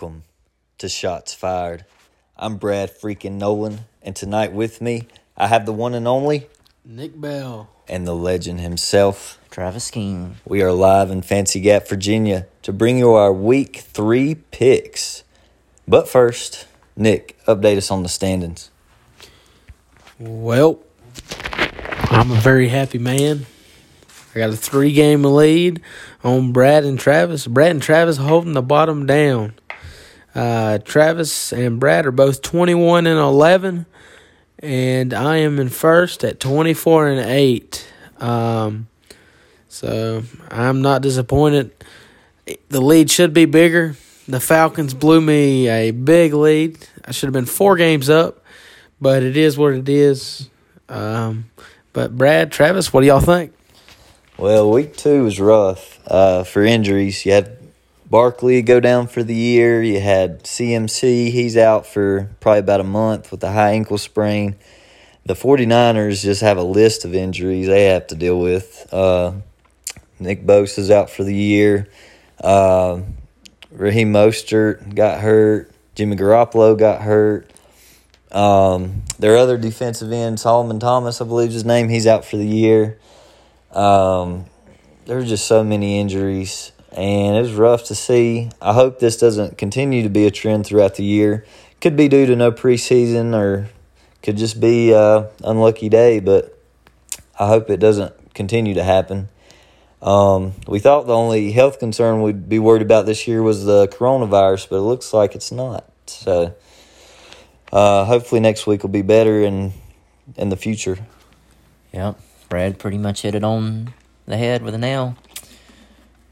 Welcome to Shots Fired. I'm Brad freaking Nolan, and tonight with me, I have the one and only Nick Bell. and the legend himself. Travis King. We are live in Fancy Gap, Virginia to bring you our week three picks. But first, Nick, update us on the standings. Well, I'm a very happy man. I got a three game lead on Brad and Travis. Brad and Travis holding the bottom down. Uh, Travis and Brad are both 21 and 11, and I am in first at 24 and 8. Um, so I'm not disappointed. The lead should be bigger. The Falcons blew me a big lead. I should have been four games up, but it is what it is. Um, but Brad, Travis, what do y'all think? Well, week two was rough uh, for injuries. You had Barkley go down for the year. You had CMC, he's out for probably about a month with a high ankle sprain. The 49ers just have a list of injuries they have to deal with. Uh, Nick Bosa's out for the year. Uh, Raheem Mostert got hurt. Jimmy Garoppolo got hurt. Um, their other defensive end, Solomon Thomas, I believe his name, he's out for the year. Um, there were just so many injuries, and it was rough to see. I hope this doesn't continue to be a trend throughout the year. Could be due to no preseason, or could just be a unlucky day. But I hope it doesn't continue to happen. Um, we thought the only health concern we'd be worried about this year was the coronavirus, but it looks like it's not. So uh, hopefully next week will be better in in the future. Yep. Brad pretty much hit it on the head with a nail.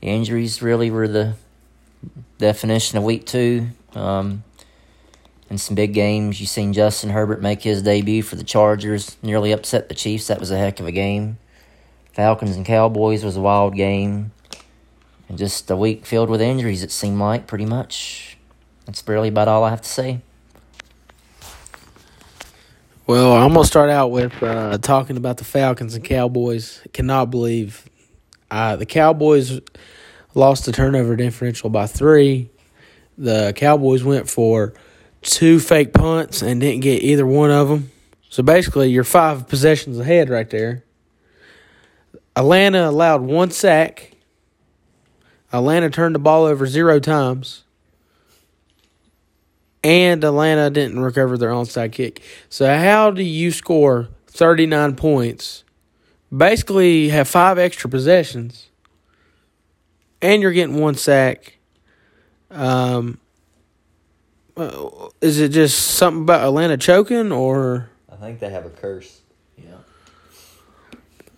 The injuries really were the definition of week two. Um, in some big games, you seen Justin Herbert make his debut for the Chargers, nearly upset the Chiefs. That was a heck of a game. Falcons and Cowboys was a wild game. And just a week filled with injuries, it seemed like, pretty much. That's really about all I have to say. Well, I'm gonna start out with uh, talking about the Falcons and Cowboys. Cannot believe uh, the Cowboys lost the turnover differential by three. The Cowboys went for two fake punts and didn't get either one of them. So basically, you're five possessions ahead right there. Atlanta allowed one sack. Atlanta turned the ball over zero times and Atlanta didn't recover their onside kick. So how do you score 39 points? Basically have five extra possessions and you're getting one sack. Um uh, is it just something about Atlanta choking or I think they have a curse. Yeah.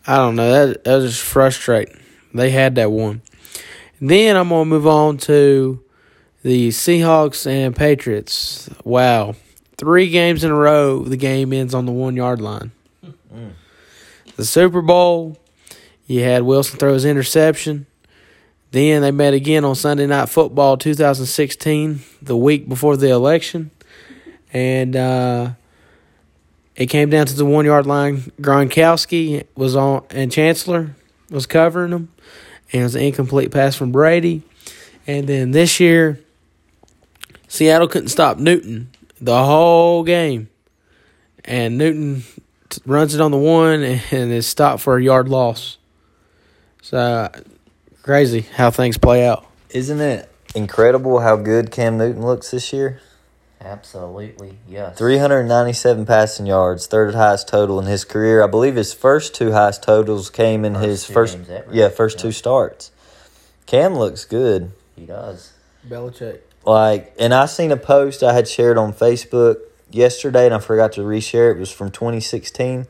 I don't know. That that was just frustrating. They had that one. Then I'm gonna move on to the Seahawks and Patriots. Wow. Three games in a row, the game ends on the one yard line. The Super Bowl, you had Wilson throw his interception. Then they met again on Sunday Night Football 2016, the week before the election. And uh, it came down to the one yard line. Gronkowski was on, and Chancellor was covering him. And it was an incomplete pass from Brady. And then this year, Seattle couldn't stop Newton the whole game. And Newton runs it on the one and is stopped for a yard loss. So crazy how things play out. Isn't it incredible how good Cam Newton looks this year? Absolutely, yes. 397 passing yards, third highest total in his career. I believe his first two highest totals came in First his first yeah, first Yeah. two starts. Cam looks good. He does. Belichick. Like, and I seen a post I had shared on Facebook yesterday, and I forgot to reshare it. Was from 2016.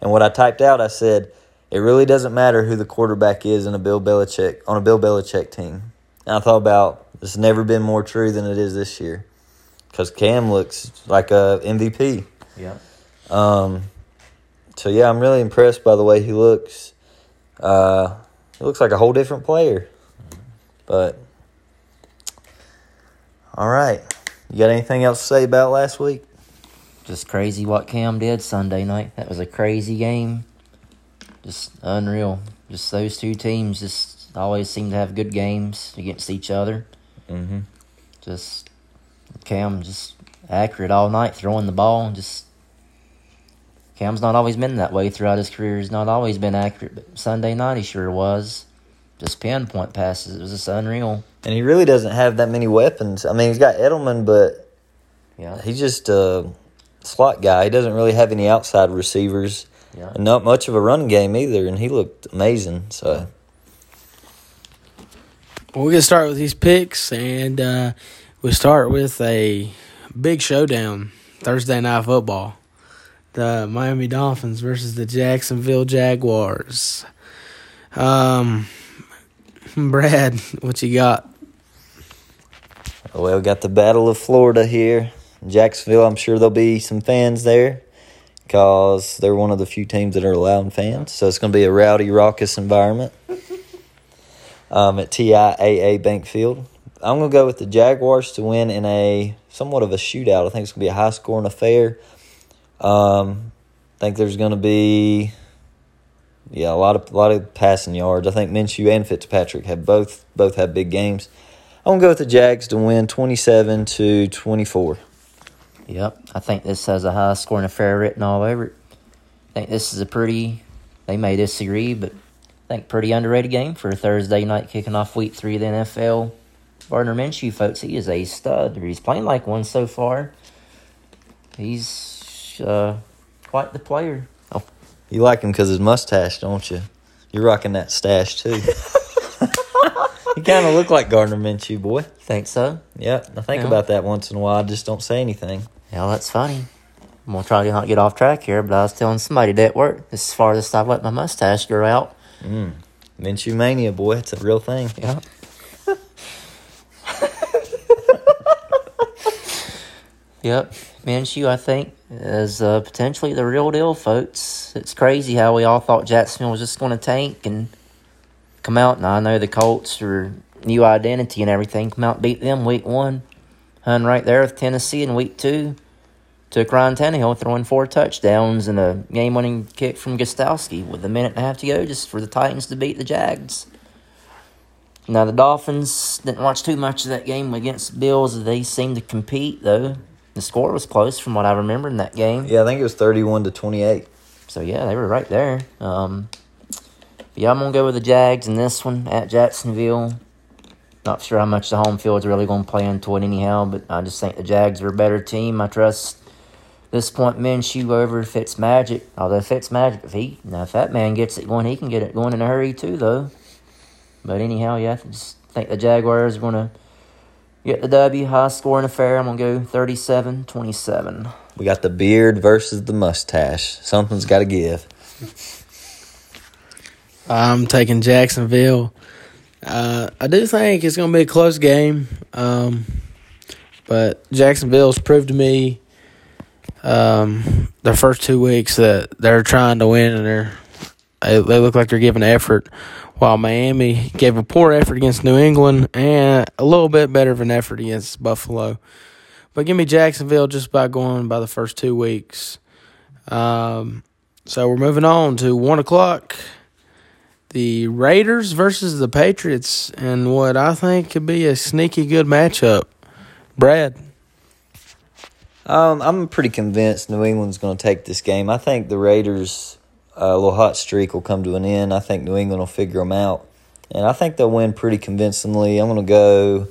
And what I typed out, I said, "It really doesn't matter who the quarterback is in a Bill Belichick on a Bill Belichick team." And I thought about it's never been more true than it is this year, because Cam looks like a MVP. Yep. Um, so yeah, I'm really impressed by the way he looks. Uh, he looks like a whole different player. But all right, you got anything else to say about last week? Just crazy what Cam did Sunday night. That was a crazy game. Just unreal. Just those two teams just always seem to have good games against each other. Mm-hmm. Just Cam just accurate all night throwing the ball. Just Cam's not always been that way throughout his career. He's not always been accurate, but Sunday night he sure was. Just pinpoint passes. It was just unreal. And he really doesn't have that many weapons. I mean, he's got Edelman, but Yeah. he's just a slot guy. He doesn't really have any outside receivers. Yeah. And not much of a running game either, and he looked amazing. So Well, we're gonna start with these picks, and uh, we start with a big showdown Thursday night football: the Miami Dolphins versus the Jacksonville Jaguars. Um, Brad, what you got? Well, we got the Battle of Florida here. Jacksonville, I'm sure there'll be some fans there because they're one of the few teams that are allowing fans. So it's going to be a rowdy, raucous environment um, at TIAA Bank Field. I'm going to go with the Jaguars to win in a somewhat of a shootout. I think it's going to be a high scoring affair. Um, I think there's going to be yeah a lot of a lot of passing yards. I think Minshew and Fitzpatrick have both both had big games. I'm gonna go with the Jags to win 27 to 24. Yep, I think this has a high scoring affair written all over it. I think this is a pretty, they may disagree, but I think pretty underrated game for a Thursday night kicking off week three of the NFL. Gardner Minshew, folks, he is a stud. He's playing like one so far. He's uh, quite the player. You like him because his mustache, don't you? You're rocking that stash too. you kind of look like Gardner Minshew, boy. think so? Yeah, I think Yeah. about that once in a while. I just don't say anything. Yeah, that's funny. I'm gonna try to not get off track here, but I was telling somebody that at work. This is farthest I've let my mustache grow out. Mm. Minshew mania, boy. It's a real thing. Yeah. yep. Minshew, I think, is uh, potentially the real deal, folks. It's crazy how we all thought Jacksonville was just going to tank and come out. And I know the Colts are new identity and everything. Come out, and beat them week one. Hung right there with Tennessee in week two. Took Ryan Tannehill throwing four touchdowns and a game winning kick from Gostkowski with a minute and a half to go just for the Titans to beat the Jags. Now the Dolphins didn't watch too much of that game against the Bills. They seemed to compete though. The score was close from what I remember in that game. Yeah, I think it was 31 to 28. So yeah, they were right there. Um, yeah, I'm gonna go with the Jags in this one at Jacksonville. Not sure how much the home field's really gonna play into it anyhow, but I just think the Jags are a better team. I trust this point Minshew over Fitzmagic. Although Fitzmagic, if he now if that man gets it going, he can get it going in a hurry too, though. But anyhow, yeah, I just think the Jaguars are gonna get the W, high scoring affair. I'm gonna go 37-27. We got the beard versus the mustache. Something's got to give. I'm taking Jacksonville. Uh, I do think it's going to be a close game, um, but Jacksonville's proved to me um, the first two weeks that they're trying to win and they're they, they look like they're giving effort, while Miami gave a poor effort against New England and a little bit better of an effort against Buffalo. But give me Jacksonville just by going by the first two weeks. Um, so we're moving on to one o'clock the Raiders versus the Patriots, and what I think could be a sneaky good matchup. Brad, Um, I'm pretty convinced New England's going to take this game. I think the Raiders' uh, little hot streak will come to an end. I think New England will figure them out, and I think they'll win pretty convincingly. I'm going to go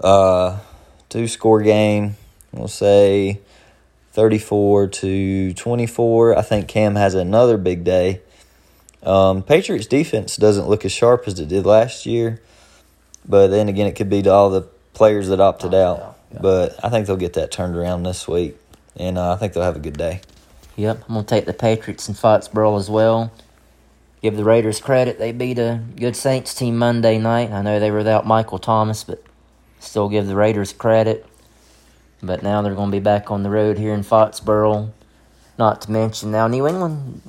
uh, two score game. We'll say 34 to 24. I think Cam has another big day. Um, Patriots defense doesn't look as sharp as it did last year, but then again, it could be to all the players that opted out. But I think they'll get that turned around this week, and uh, I think they'll have a good day. Yep, I'm gonna take the Patriots in Foxborough as well. Give the Raiders credit; they beat a good Saints team Monday night. I know they were without Michael Thomas, but still give the Raiders credit. But now they're gonna be back on the road here in Foxborough. Not to mention now New England.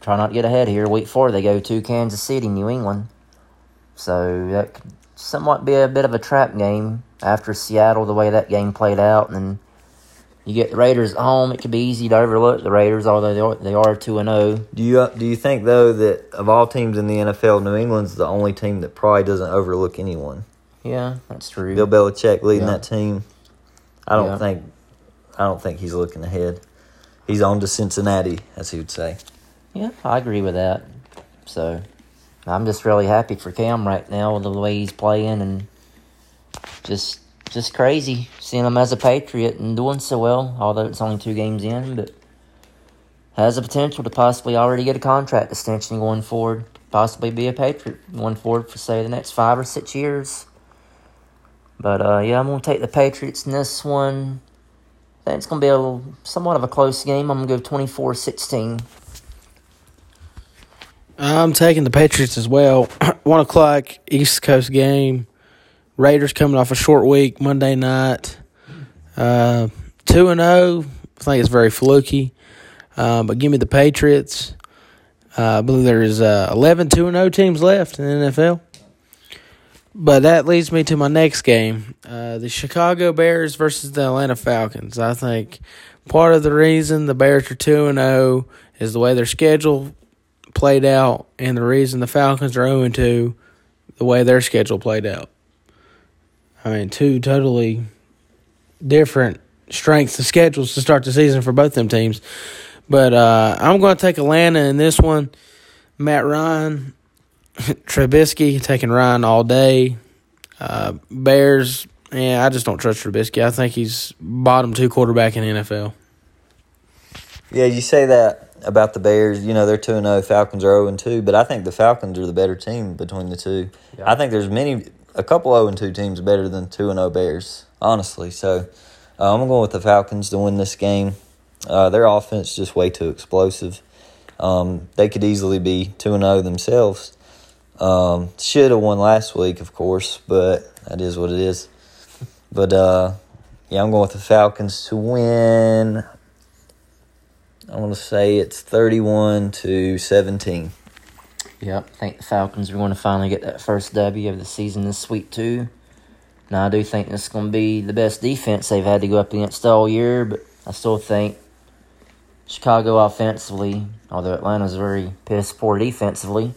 Try not to get ahead here. Week four they go to Kansas City, New England. So that could somewhat be a bit of a trap game after Seattle, the way that game played out, and then you get the Raiders at home. It could be easy to overlook the Raiders, although they are they are two and oh. zero. Do you do you think though that of all teams in the NFL, New England's the only team that probably doesn't overlook anyone? Yeah, that's true. Bill Belichick leading Yeah. that team. I don't Yeah. think I don't think he's looking ahead. He's on to Cincinnati, as he would say. Yeah, I agree with that. So, I'm just really happy for Cam right now with the way he's playing and just just crazy seeing him as a Patriot and doing so well. Although it's only two games in, but has the potential to possibly already get a contract extension going forward. Possibly be a Patriot going forward for say the next five or six years. But uh, yeah, I'm gonna take the Patriots in this one. I think it's gonna be a little, somewhat of a close game. I'm gonna go 24-16. I'm taking the Patriots as well. One o'clock East Coast game. Raiders coming off a short week Monday night. Uh, Two and zero. I think it's very fluky. Uh, but give me the Patriots. Uh, I believe there's uh, 11 2 and 0 teams left in the NFL. But that leads me to my next game uh, the Chicago Bears versus the Atlanta Falcons. I think part of the reason the Bears are 2 and 0 is the way their schedule played out, and the reason the Falcons are 0 2, the way their schedule played out. I mean, two totally different strengths of schedules to start the season for both them teams. But uh, I'm going to take Atlanta in this one. Matt Ryan, Trubisky, taking Ryan all day. Uh, Bears, yeah, I just don't trust Trubisky. I think he's bottom two quarterback in the NFL. Yeah, you say that about the Bears. You know they're two and zero. Falcons are zero and two, but I think the Falcons are the better team between the two. Yeah. I think there's many, a couple zero and two teams better than two and zero Bears. Honestly, so uh, I'm going with the Falcons to win this game. Uh, their offense just way too explosive. Um, they could easily be two and zero themselves. Um, should have won last week, of course, but that is what it is. But uh, yeah, I'm going with the Falcons to win. I want to say it's 31 to 17. Yep, I think the Falcons are going to finally get that first W of the season this week too. Now I do think this is going to be the best defense they've had to go up against all year, but I still think Chicago offensively, although Atlanta's very piss poor defensively,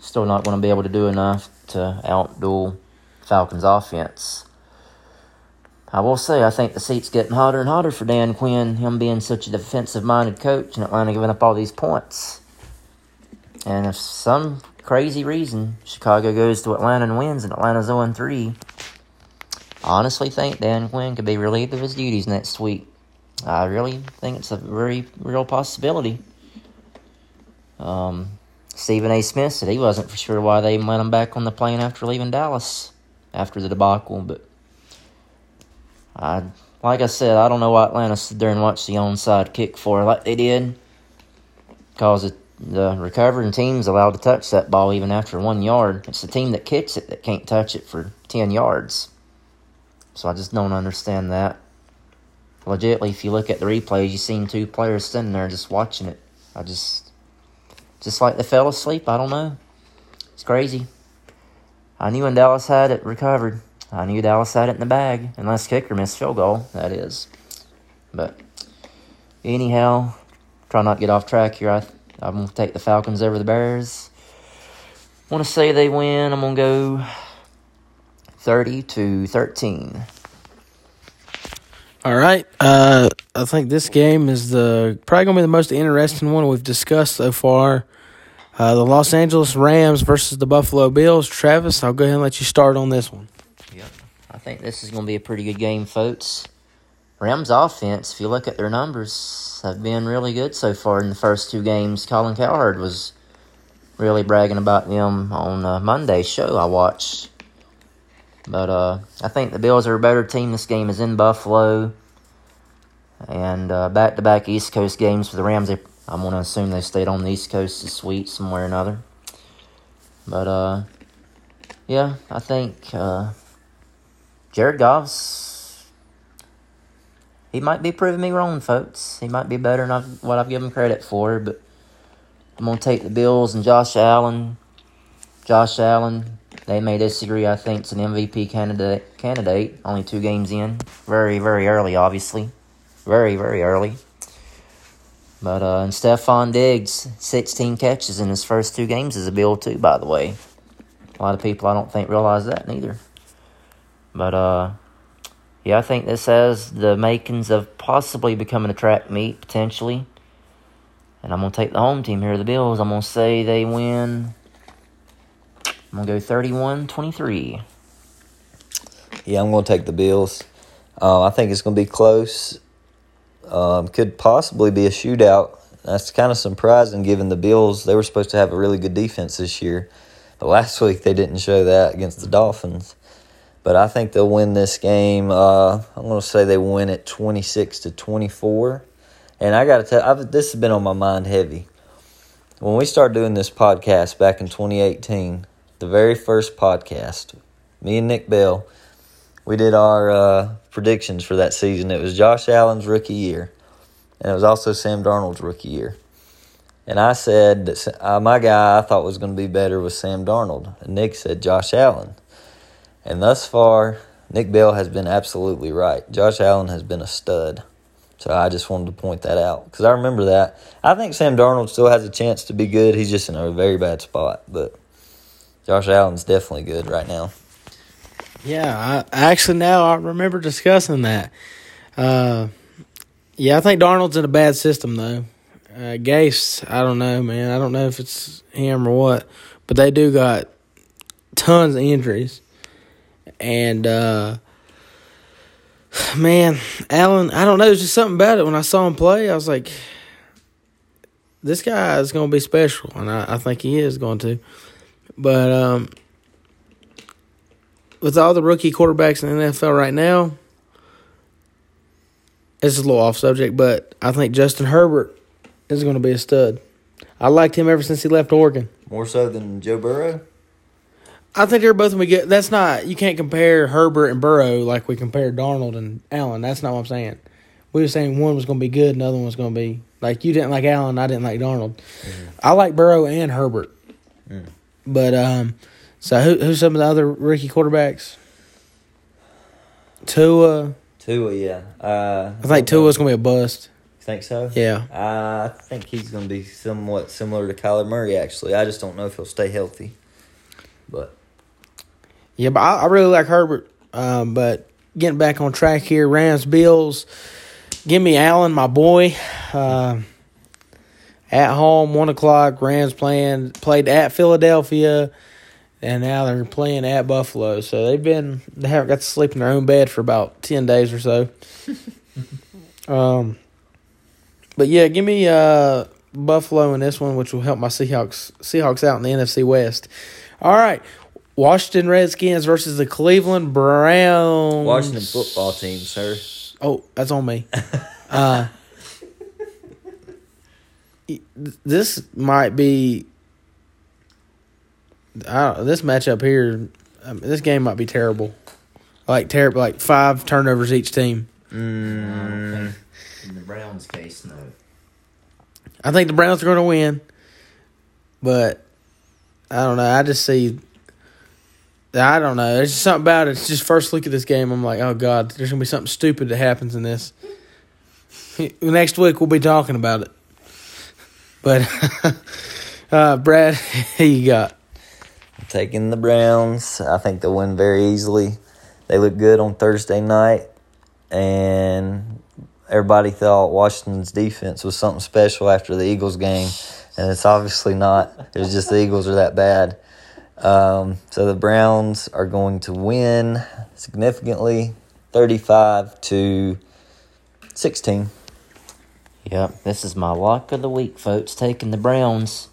still not going to be able to do enough to outduel Falcons offense. I will say I think the seat's getting hotter and hotter for Dan Quinn, him being such a defensive minded coach and Atlanta giving up all these points. And if some crazy reason Chicago goes to Atlanta and wins and Atlanta's 0 3, I honestly think Dan Quinn could be relieved of his duties next week. I really think it's a very real possibility. Um, Stephen A. Smith said he wasn't for sure why they let him back on the plane after leaving Dallas after the debacle, but I, like I said, I don't know why Atlanta stood there and watched the onside kick for like they did, because it the recovering team's allowed to touch that ball even after one yard. It's the team that kicks it that can't touch it for 10 yards. So I just don't understand that. Legitly, if you look at the replays, you seen two players standing there just watching it. I just, just like they fell asleep. I don't know. It's crazy. I knew when Dallas had it recovered. I knew Dallas had it in the bag, unless kicker missed field goal. That is. But anyhow, try not to get off track here. I I'm gonna take the Falcons over the Bears. Want to say they win? I'm gonna go thirty to thirteen. All right. Uh, I think this game is the probably going to be the most interesting one we've discussed so far. Uh, the Los Angeles Rams versus the Buffalo Bills. Travis, I'll go ahead and let you start on this one. Yep. I think this is gonna be a pretty good game, folks. Rams offense, if you look at their numbers, have been really good so far in the first two games. Colin Cowherd was really bragging about them on uh, Monday's show I watched. But uh, I think the Bills are a better team. This game is in Buffalo. And back to back East Coast games for the Rams. I'm going to assume they stayed on the East Coast this week, somewhere or another. But uh, yeah, I think uh, Jared Goff's. He might be proving me wrong, folks. He might be better than I've, what I've given him credit for, but I'm going to take the Bills and Josh Allen. Josh Allen, they may disagree. I think it's an MVP candidate. Candidate, only two games in, very very early, obviously, very very early. But uh, and Stefon Diggs, 16 catches in his first two games as a Bill too. By the way, a lot of people I don't think realize that neither. But uh, yeah, I think this has the makings of possibly becoming a track meet potentially. And I'm gonna take the home team here, the Bills. I'm gonna say they win. I'm gonna go 31-23. Yeah, I'm going to take the Bills. Uh, I think it's going to be close. Um, could possibly be a shootout. That's kind of surprising given the Bills. They were supposed to have a really good defense this year. But last week they didn't show that against the Dolphins. But I think they'll win this game. Uh, I'm going to say they win it 26 to 24. And I got to tell I've, this has been on my mind heavy. When we started doing this podcast back in 2018, the very first podcast, me and Nick Bell, we did our uh, predictions for that season. It was Josh Allen's rookie year, and it was also Sam Darnold's rookie year. And I said that uh, my guy I thought was going to be better was Sam Darnold, and Nick said Josh Allen. And thus far, Nick Bell has been absolutely right. Josh Allen has been a stud. So I just wanted to point that out because I remember that. I think Sam Darnold still has a chance to be good. He's just in a very bad spot, but Josh Allen's definitely good right now. Yeah, I, actually now I remember discussing that. Uh, yeah, I think Darnold's in a bad system though. Uh, Gase, I don't know, man. I don't know if it's him or what, but they do got tons of injuries, and uh, man, Allen, I don't know. There's just something about it. When I saw him play, I was like, this guy is going to be special, and I, I think he is going to. But um, with all the rookie quarterbacks in the NFL right now, it's a little off subject, but I think Justin Herbert is going to be a stud. I liked him ever since he left Oregon. More so than Joe Burrow? I think they're both going to be good. That's not, you can't compare Herbert and Burrow like we compare Darnold and Allen. That's not what I'm saying. We were saying one was going to be good another one was going to be, like, you didn't like Allen, I didn't like Darnold. Mm-hmm. I like Burrow and Herbert. Mm. But, um, so who who's some of the other rookie quarterbacks? Tua. Tua, yeah. Uh, I think Tua's gonna be a bust. You Think so? Yeah. Uh, I think he's gonna be somewhat similar to Kyler Murray. Actually, I just don't know if he'll stay healthy. But yeah, but I, I really like Herbert. Um, but getting back on track here, Rams Bills. Give me Allen, my boy. Uh, at home, one o'clock. Rams playing played at Philadelphia and now they're playing at Buffalo. So they've been they haven't got to sleep in their own bed for about ten days or so. um, but yeah, give me uh Buffalo in this one, which will help my Seahawks Seahawks out in the NFC West. All right. Washington Redskins versus the Cleveland Browns. Washington football team, sir. Oh, that's on me. uh, this might be I this matchup here, I mean, this game might be terrible. Like terrible, like five turnovers each team. Mm. In the Browns' case, no. I think the Browns are going to win, but I don't know. I just see. I don't know. There's just something about it. It's just first look at this game. I'm like, oh god, there's gonna be something stupid that happens in this. Next week we'll be talking about it. But uh, Brad, who you got? taking the Browns. I think they'll win very easily. They look good on Thursday night, and everybody thought Washington's defense was something special after the Eagles game, and it's obviously not. It's just the Eagles are that bad. Um, so the Browns are going to win significantly, thirty-five to sixteen. Yep, this is my lock of the week, folks. Taking the Browns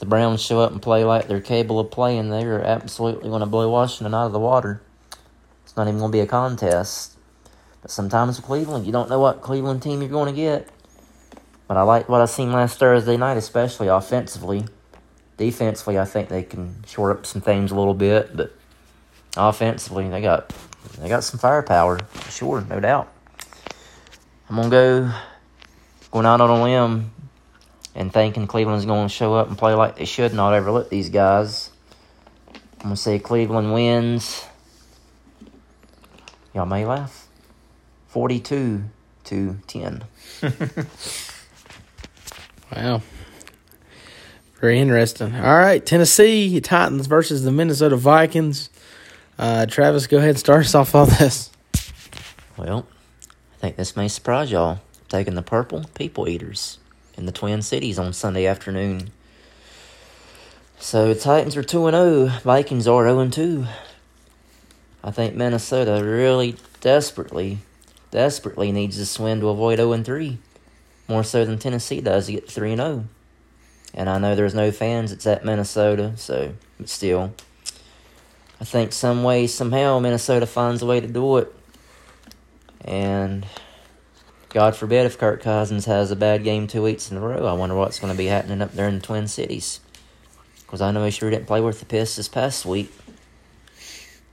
the Browns show up and play like they're capable of playing, they are absolutely going to blow Washington out of the water. It's not even going to be a contest. But sometimes with Cleveland, you don't know what Cleveland team you're going to get. But I like what I seen last Thursday night, especially offensively. Defensively, I think they can shore up some things a little bit, but offensively, they got they got some firepower, sure, no doubt. I'm gonna go going out on a limb and thinking Cleveland's going to show up and play like they should, not overlook these guys. I'm going to say Cleveland wins. Y'all may laugh. 42 to 10. wow. Very interesting. All right, Tennessee Titans versus the Minnesota Vikings. Uh, Travis, go ahead and start us off on this. Well, I think this may surprise y'all. Taking the purple people eaters in the Twin Cities on Sunday afternoon. So Titans are 2 0, Vikings are 0 2. I think Minnesota really desperately, desperately needs this win to avoid 0 3. More so than Tennessee does to get 3 0. And I know there's no fans, it's at Minnesota, so, but still. I think some way, somehow, Minnesota finds a way to do it. And God forbid if Kirk Cousins has a bad game two weeks in a row. I wonder what's going to be happening up there in the Twin Cities. Because I know he sure didn't play worth the piss this past week.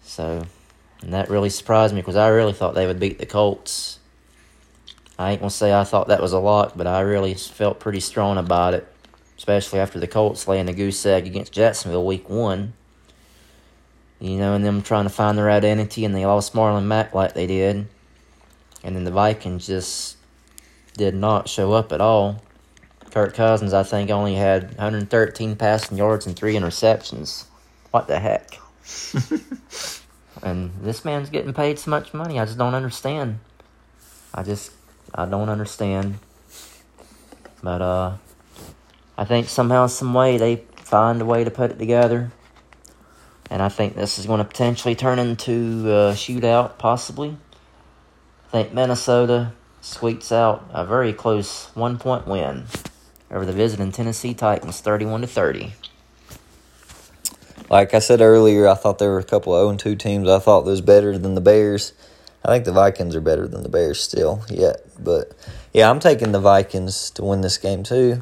So, and that really surprised me because I really thought they would beat the Colts. I ain't going to say I thought that was a lot, but I really felt pretty strong about it. Especially after the Colts laying the goose egg against Jacksonville week one. You know, and them trying to find their identity and they lost Marlon Mack like they did. And then the Vikings just did not show up at all. Kirk Cousins, I think, only had 113 passing yards and three interceptions. What the heck? and this man's getting paid so much money. I just don't understand. I just, I don't understand. But, uh, I think somehow, some way, they find a way to put it together. And I think this is going to potentially turn into a shootout, possibly. I think Minnesota squeaks out a very close one point win over the visiting Tennessee Titans, 31 to 30. Like I said earlier, I thought there were a couple of 0 2 teams I thought was better than the Bears. I think the Vikings are better than the Bears still yet. But yeah, I'm taking the Vikings to win this game too.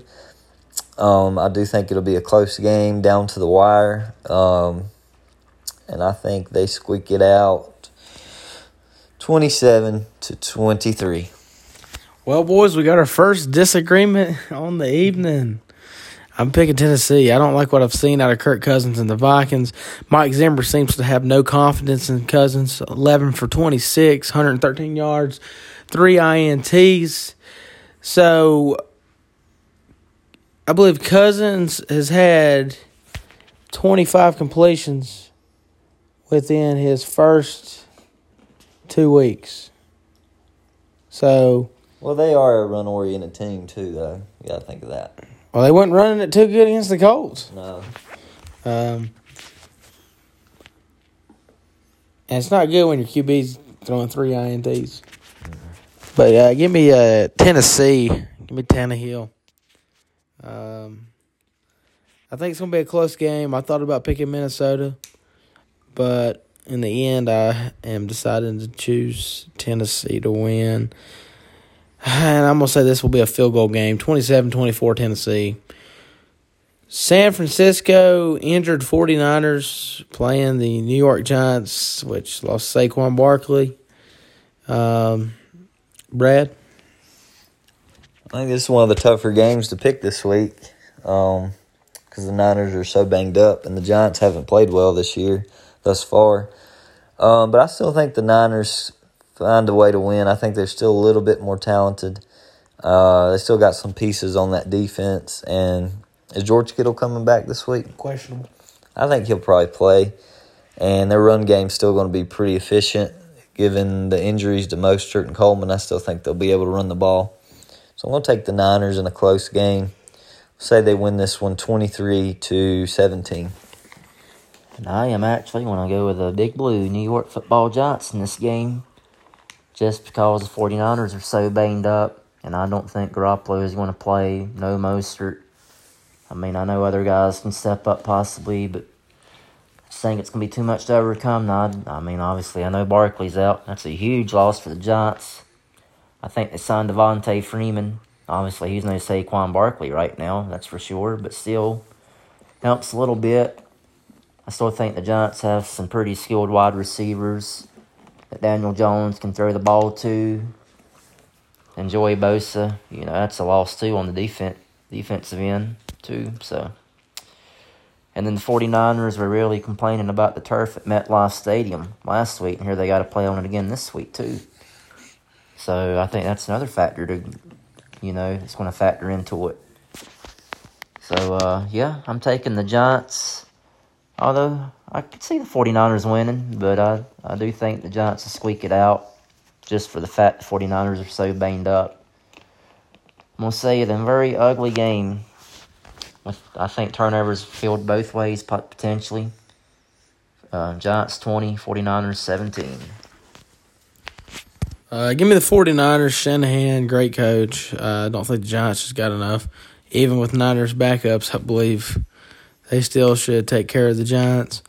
Um, I do think it'll be a close game down to the wire. Um, and I think they squeak it out 27 to 23. Well, boys, we got our first disagreement on the evening. I'm picking Tennessee. I don't like what I've seen out of Kirk Cousins and the Vikings. Mike Zimmer seems to have no confidence in Cousins. 11 for 26, 113 yards, three INTs. So I believe Cousins has had 25 completions within his first two weeks. So, Well, they are a run oriented team too, though. You got to think of that. well, they weren't running it too good against the Colts. No. Um, and it's not good when your QB's throwing three INTs. But uh, give me uh, Tennessee. Give me Tannehill. Um, I think it's going to be a close game. I thought about picking Minnesota, but in the end, I am deciding to choose Tennessee to win. And I'm going to say this will be a field goal game 27 24 Tennessee. San Francisco injured 49ers playing the New York Giants, which lost Saquon Barkley. Um, Brad? I think this is one of the tougher games to pick this week because the Niners are so banged up and the Giants haven't played well this year thus far. Um, but I still think the Niners find a way to win. I think they're still a little bit more talented. Uh, they still got some pieces on that defense. And is George Kittle coming back this week? Questionable. I think he'll probably play. And their run game's still going to be pretty efficient. Given the injuries to Mostert and Coleman, I still think they'll be able to run the ball. So I'm going to take the Niners in a close game. Say they win this one 23 to 17. I am actually going to go with the Big Blue New York football Giants in this game just because the 49ers are so banged up. And I don't think Garoppolo is going to play. No Mostert. I mean, I know other guys can step up possibly, but I just think it's going to be too much to overcome. I mean, obviously, I know Barkley's out. That's a huge loss for the Giants. I think they signed Devonta Freeman. Obviously, he's no Saquon Barkley right now, that's for sure, but still helps a little bit. I still think the Giants have some pretty skilled wide receivers that Daniel Jones can throw the ball to. And Joey Bosa, you know, that's a loss too on the defense defensive end too. So and then the 49ers were really complaining about the turf at MetLife Stadium last week, and here they got to play on it again this week too. So I think that's another factor to, you know, it's going to factor into it. So uh, yeah, I'm taking the Giants. Although I could see the 49ers winning, but I, I do think the Giants will squeak it out just for the fact the 49ers are so banged up. I'm going to say it in a very ugly game. With, I think turnovers filled both ways potentially. Uh, Giants 20, 49ers 17. Uh, give me the 49ers. Shanahan, great coach. Uh, I don't think the Giants just got enough. Even with Niners backups, I believe they still should take care of the Giants.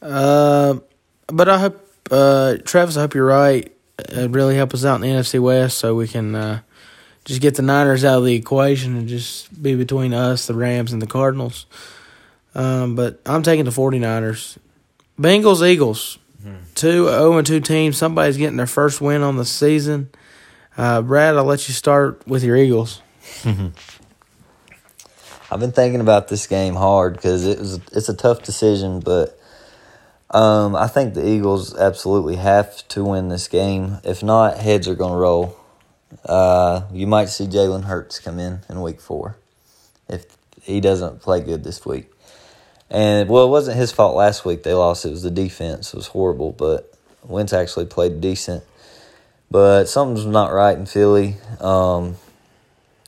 Uh, but I hope, uh, Travis, I hope you're right. It'd really help us out in the NFC West so we can uh, just get the Niners out of the equation and just be between us, the Rams, and the Cardinals. Um, but I'm taking the 49ers. Bengals, Eagles. Two 0 and 2 teams. Somebody's getting their first win on the season. Uh, Brad, I'll let you start with your Eagles. I've been thinking about this game hard because it was it's a tough decision, but um, I think the Eagles absolutely have to win this game. If not, heads are going to roll. Uh, you might see Jalen Hurts come in in week four if he doesn't play good this week. And well, it wasn't his fault last week they lost. It was the defense. It was horrible, but Wentz actually played decent. But something's not right in Philly. Um,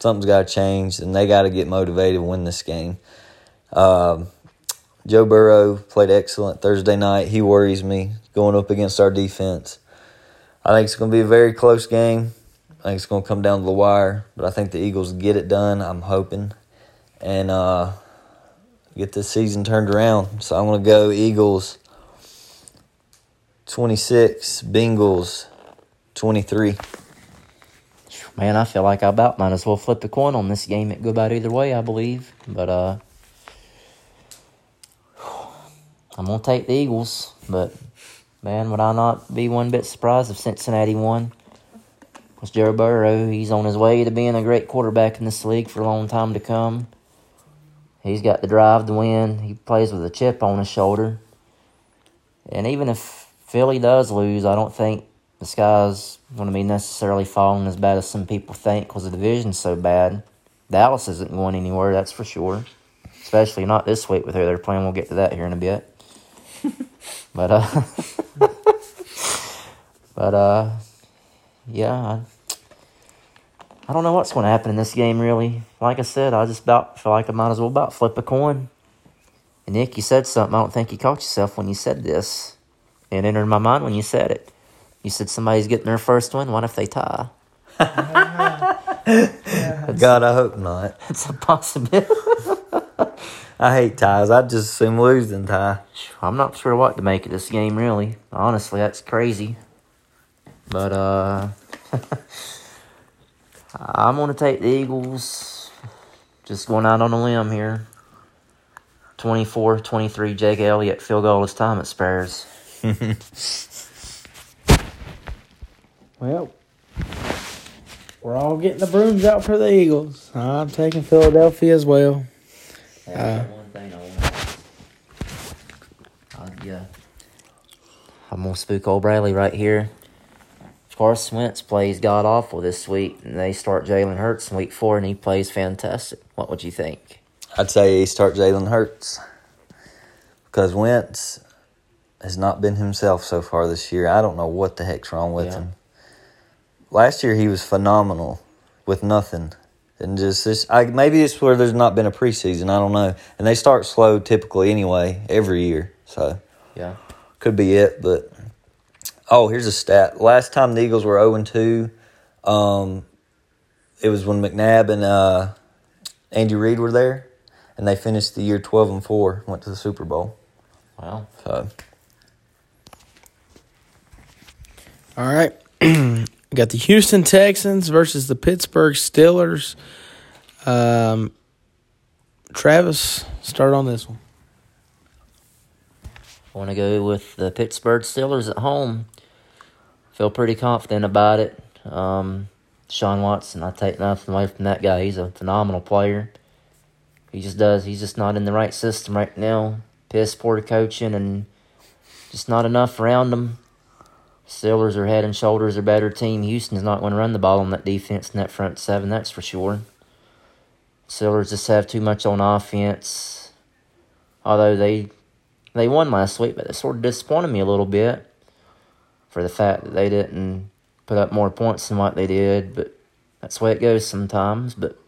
something's got to change, and they got to get motivated to win this game. Um, Joe Burrow played excellent Thursday night. He worries me going up against our defense. I think it's going to be a very close game. I think it's going to come down to the wire, but I think the Eagles get it done. I'm hoping, and uh, get this season turned around. So I'm going to go Eagles 26, Bengals 23. Man, I feel like I about might as well flip the coin on this game. It go about either way, I believe. But uh, I'm gonna take the Eagles. But man, would I not be one bit surprised if Cincinnati won? Because Joe Burrow, he's on his way to being a great quarterback in this league for a long time to come. He's got the drive to win. He plays with a chip on his shoulder. And even if Philly does lose, I don't think the sky's going to be necessarily falling as bad as some people think because the division's so bad. Dallas isn't going anywhere, that's for sure. Especially not this week with who they're playing. We'll get to that here in a bit. but uh, but uh, yeah, I, I don't know what's going to happen in this game. Really, like I said, I just about feel like I might as well about flip a coin. And Nick, you said something. I don't think you caught yourself when you said this. It entered my mind when you said it. You said somebody's getting their first win. What if they tie? God, I hope not. It's a possibility. I hate ties. I'd just assume losing tie. I'm not sure what to make of this game, really. Honestly, that's crazy. But, uh, I'm going to take the Eagles. Just going out on a limb here. 24 23, Jake Elliott, field goal this time at Spurs. Well, we're all getting the brooms out for the Eagles. I'm taking Philadelphia as well. Yeah, one thing I want. Uh, yeah. I'm gonna spook old Bradley right here. Carson Wentz plays god awful this week, and they start Jalen Hurts in week four, and he plays fantastic. What would you think? I'd say he start Jalen Hurts because Wentz has not been himself so far this year. I don't know what the heck's wrong with Yeah. him. Last year he was phenomenal with nothing, and just this. I, maybe it's where there's not been a preseason. I don't know, and they start slow typically anyway every year. So Yeah. could be it. But oh, here's a stat. Last time the Eagles were zero and two, um, it was when McNabb and uh, Andy Reid were there, and they finished the year twelve and four. Went to the Super Bowl. Well, So All right. we got the Houston Texans versus the Pittsburgh Steelers. Um, Travis, start on this one. I want to go with the Pittsburgh Steelers at home. Feel pretty confident about it. Um, Sean Watson, I take nothing away from that guy. He's a phenomenal player. He just does. He's just not in the right system right now. Piss poor coaching and just not enough around him. Steelers are head and shoulders a better team. Houston's not going to run the ball on that defense and that front seven, that's for sure. Steelers just have too much on offense. Although they they won last week, but it sort of disappointed me a little bit for the fact that they didn't put up more points than what they did. But that's the way it goes sometimes. But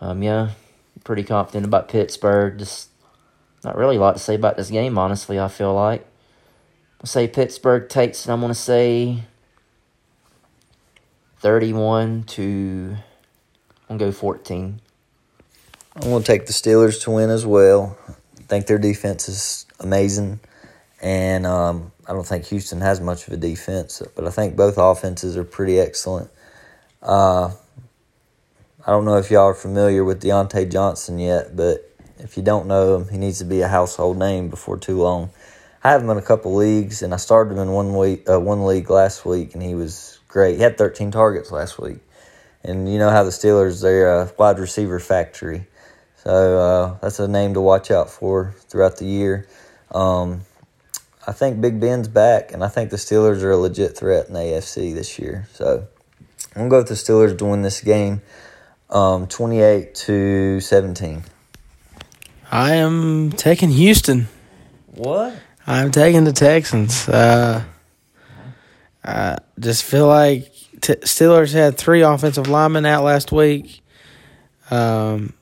um, yeah, pretty confident about Pittsburgh. Just not really a lot to say about this game, honestly. I feel like say Pittsburgh takes. And I'm gonna say thirty-one to. I'm gonna go fourteen. I'm going to take the Steelers to win as well. I think their defense is amazing, and um, I don't think Houston has much of a defense, but I think both offenses are pretty excellent. Uh, I don't know if y'all are familiar with Diontae Johnson yet, but if you don't know him, he needs to be a household name before too long. I have him in a couple leagues, and I started him in one week, uh, one league last week, and he was great. He had 13 targets last week, and you know how the Steelers they're a wide receiver factory, so uh, that's a name to watch out for throughout the year. Um, I think Big Ben's back, and I think the Steelers are a legit threat in the AFC this year. So I'm gonna go with the Steelers to win this game, um, 28 to 17. I am taking Houston. What? I'm taking the Texans. Uh, I just feel like t- Steelers had three offensive linemen out last week, um,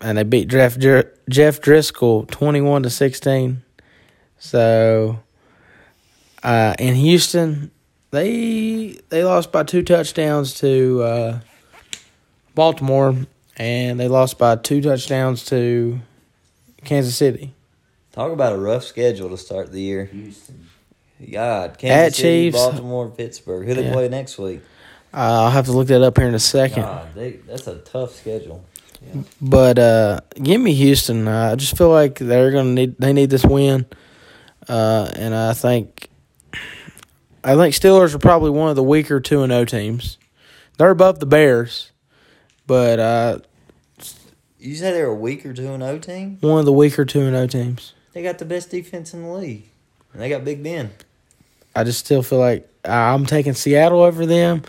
and they beat Jeff Jeff Driskel twenty-one to sixteen. So, uh, in Houston, they they lost by two touchdowns to uh, Baltimore, and they lost by two touchdowns to Kansas City. Talk about a rough schedule to start the year. Houston. God, Kansas At City, Chiefs. Baltimore, Pittsburgh. Who they Yeah. play next week? Uh, I'll have to look that up here in a second. God, they, that's a tough schedule. But uh, give me Houston. Uh, I just feel like they're gonna need they need this win, uh, and I think I think Steelers are probably one of the weaker two and O teams. They're above the Bears, but uh, You said they're a weaker two and O team. one of the weaker two and O teams. They got the best defense in the league, and they got Big Ben. I just still feel like I'm taking Seattle over them.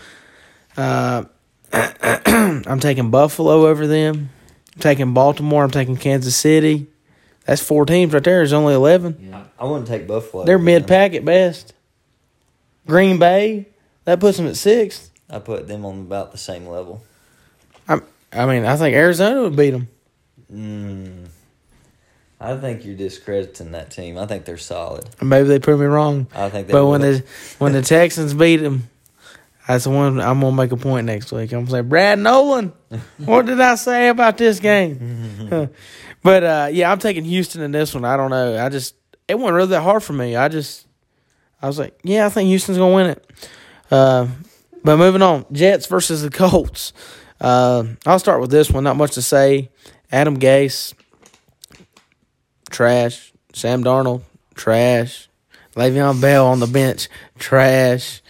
Uh, I'm taking Buffalo over them. I'm taking Baltimore. I'm taking Kansas City. That's four teams right there. There's only eleven. Yeah. I wouldn't take Buffalo. They're mid pack at best. Green Bay, that puts them at sixth. I put them on about the same level. I mean, I think Arizona would beat them. Mm, I think you're discrediting that team. I think they're solid. Maybe they prove me wrong. I think. They But when the when the Texans beat them, that's the one I'm gonna make a point next week. I'm gonna say, Brad Nolan, what did I say about this game? but uh, yeah, I'm taking Houston in this one. I don't know. I just it wasn't really that hard for me. I just I was like, yeah, I think Houston's gonna win it. Uh, but moving on, Jets versus the Colts. Uh, I'll start with this one. Not much to say. Adam Gase, trash. Sam Darnold, trash. Le'Veon Bell on the bench, trash.